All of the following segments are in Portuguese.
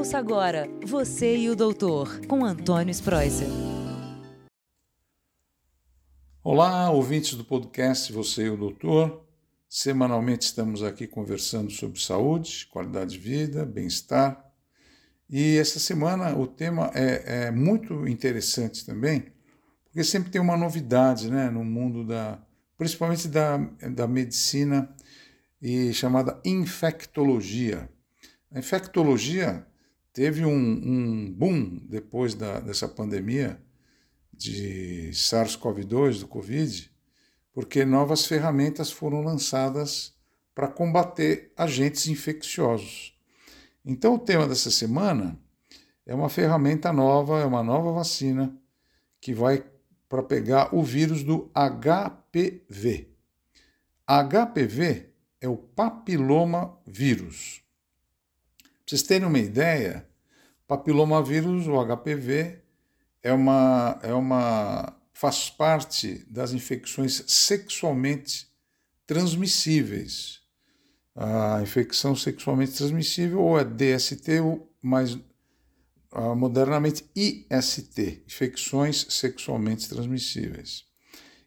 Ouça agora Você e o Doutor, com Antônio Spreuser. Olá, ouvintes do podcast Você e o Doutor. Semanalmente estamos aqui conversando sobre saúde, qualidade de vida, bem-estar. E essa semana o tema é, é, muito interessante também, porque sempre tem uma novidade né, no mundo da, principalmente da, da medicina e chamada infectologia. A infectologia teve um, um boom depois da, dessa pandemia de SARS-CoV-2, do Covid, porque novas ferramentas foram lançadas para combater agentes infecciosos. Então, o tema dessa semana é uma ferramenta nova, é uma nova vacina que vai para pegar o vírus do HPV. HPV é o papiloma vírus. Vocês terem uma ideia, papilomavírus, o HPV, é uma, é uma faz parte das infecções sexualmente transmissíveis. A infecção sexualmente transmissível ou é DST ou mais uh, modernamente IST, infecções sexualmente transmissíveis.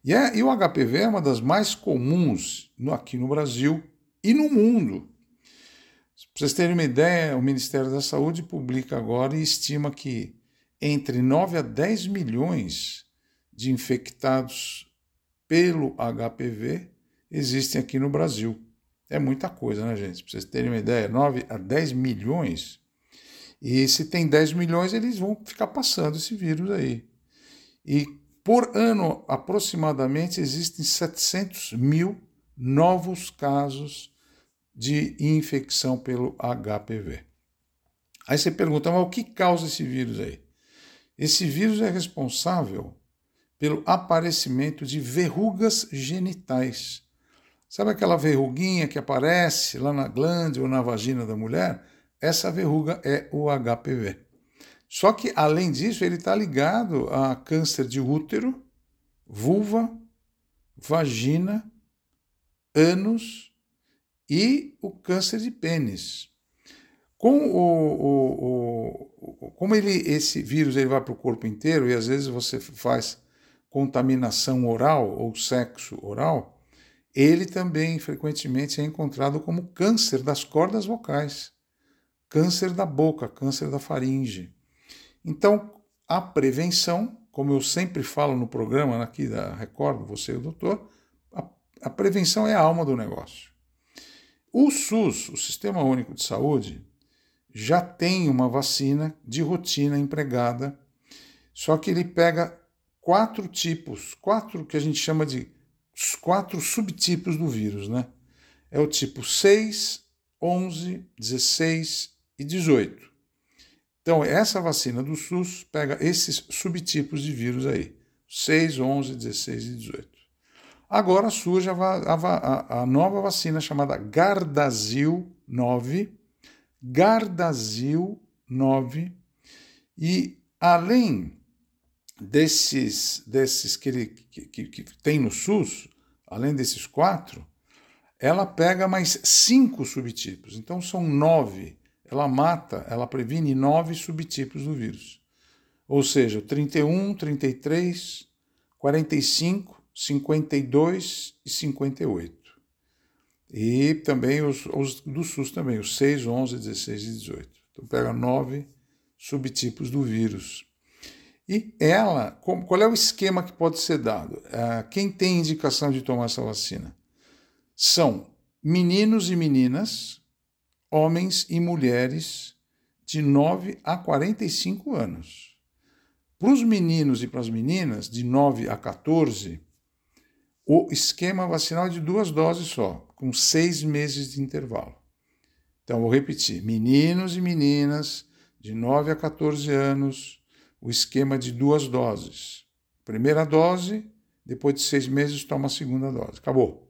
E, é, e o HPV é uma das mais comuns no, aqui no Brasil e no mundo. Para vocês terem uma ideia, o Ministério da Saúde publica agora e estima que entre 9 a 10 milhões de infectados pelo HPV existem aqui no Brasil. É muita coisa, né, gente? Para vocês terem uma ideia, 9 a 10 milhões. E se tem 10 milhões, eles vão ficar passando esse vírus aí. E por ano, aproximadamente, existem 700 mil novos casos de infecção pelo HPV. Aí você pergunta, mas o que causa esse vírus aí? Esse vírus é responsável pelo aparecimento de verrugas genitais. Sabe aquela verruguinha que aparece lá na glande ou na vagina da mulher? Essa verruga é o HPV. Só que, além disso, ele está ligado a câncer de útero, vulva, vagina, ânus e o câncer de pênis. Com o, o, o, como ele, esse vírus ele vai para o corpo inteiro e às vezes você faz contaminação oral ou sexo oral, ele também frequentemente é encontrado como câncer das cordas vocais, câncer da boca, câncer da faringe. Então, a prevenção, como eu sempre falo no programa aqui da Record, você e o doutor, a, a prevenção é a alma do negócio. O SUS, o Sistema Único de Saúde, já tem uma vacina de rotina empregada, só que ele pega quatro tipos, quatro que a gente chama de quatro subtipos do vírus, né? É o tipo 6, 11, 16 e 18. Então, essa vacina do SUS pega esses subtipos de vírus aí: 6, 11, 16 e 18. Agora surge a, a, a nova vacina chamada Gardasil 9, Gardasil 9, e além desses, desses que, ele, que, que, que tem no SUS, além desses quatro, ela pega mais cinco subtipos. Então são nove ela mata, ela previne nove subtipos do vírus. Ou seja, 31, 33, 45, 52 e 58. E também os, os do SUS também, os 6, 11, 16 e 18. Então pega nove subtipos do vírus. E ela, qual é o esquema que pode ser dado? É, quem tem indicação de tomar essa vacina? São meninos e meninas homens e mulheres de 9 a 45 anos. Para os meninos e para as meninas, de 9 a 14, o esquema vacinal é de duas doses só, com seis meses de intervalo. Então, vou repetir: meninos e meninas de 9 a 14 anos, o esquema de duas doses. Primeira dose, depois de seis meses, toma a segunda dose. Acabou.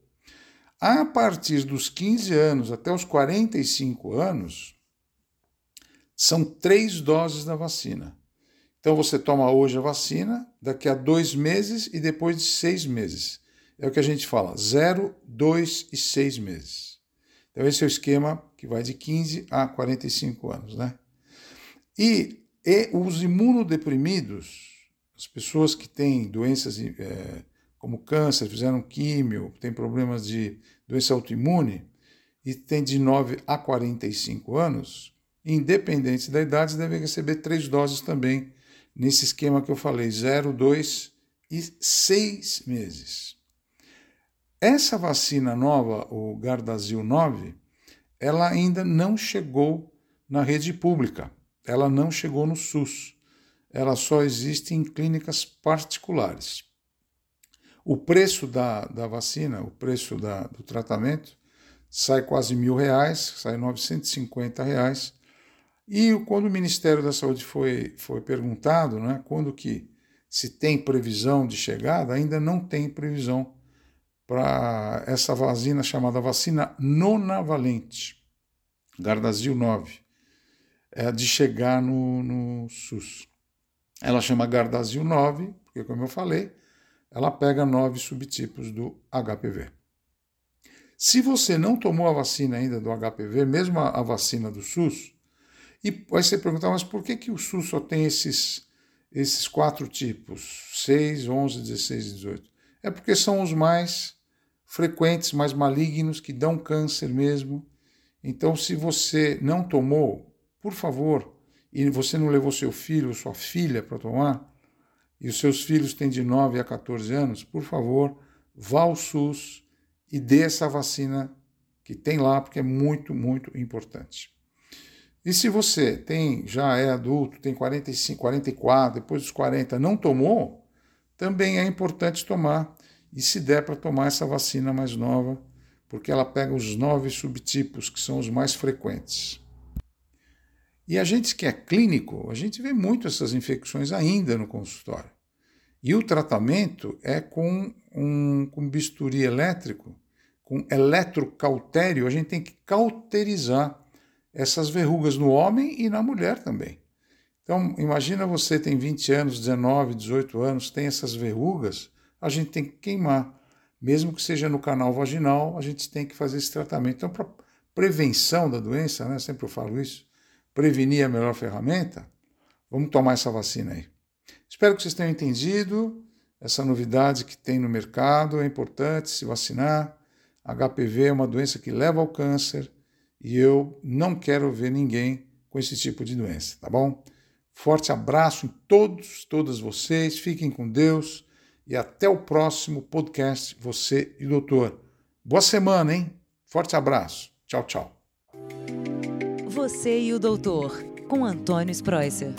A partir dos 15 anos até os 45 anos, são três doses da vacina. Então você toma hoje a vacina, daqui a dois meses e depois de seis meses. É o que a gente fala, zero, dois e seis meses. Então esse é o esquema que vai de 15 a 45 anos, né? E, e os imunodeprimidos, as pessoas que têm doenças é, como câncer, fizeram químio, têm problemas de doença autoimune e têm de 9 a 45 anos, independente da idade, devem receber três doses também, nesse esquema que eu falei, 0, 2 e 6 meses. Essa vacina nova, o Gardasil 9, ela ainda não chegou na rede pública, ela não chegou no SUS, ela só existe em clínicas particulares. O preço da, da vacina, o preço da, do tratamento, sai quase mil reais, sai 950 reais. E quando o Ministério da Saúde foi, foi perguntado, né, quando que se tem previsão de chegada, ainda não tem previsão para essa vacina chamada vacina nonavalente, Gardasil 9, é de chegar no, no SUS. Ela chama Gardasil 9, porque, como eu falei, ela pega nove subtipos do HPV. Se você não tomou a vacina ainda do HPV, mesmo a, a vacina do SUS, e aí você perguntar, mas por que, que o SUS só tem esses, esses quatro tipos, 6, 11, 16 e 18? É porque são os mais frequentes, mais malignos, que dão câncer mesmo. Então, se você não tomou, por favor, e você não levou seu filho ou sua filha para tomar, e os seus filhos têm de 9 a 14 anos, por favor, vá ao SUS e dê essa vacina que tem lá, porque é muito, muito importante. E se você tem já é adulto, tem 45, 44, depois dos 40, não tomou, também é importante tomar e se der para tomar essa vacina mais nova, porque ela pega os nove subtipos que são os mais frequentes. E a gente que é clínico, a gente vê muito essas infecções ainda no consultório. E o tratamento é com um com bisturi elétrico, com eletrocautério, a gente tem que cauterizar essas verrugas no homem e na mulher também. Então, imagina você tem 20 anos, 19, 18 anos, tem essas verrugas, a gente tem que queimar. Mesmo que seja no canal vaginal, a gente tem que fazer esse tratamento. Então, para prevenção da doença, né, sempre eu falo isso, prevenir é a melhor ferramenta, vamos tomar essa vacina aí. Espero que vocês tenham entendido essa novidade que tem no mercado. É importante se vacinar. HPV é uma doença que leva ao câncer e eu não quero ver ninguém com esse tipo de doença, tá bom? Forte abraço em todos, todas vocês. Fiquem com Deus e até o próximo podcast Você e Doutor. Boa semana, hein? Forte abraço. Tchau, tchau. Você e o Doutor, com Antônio Spreuser.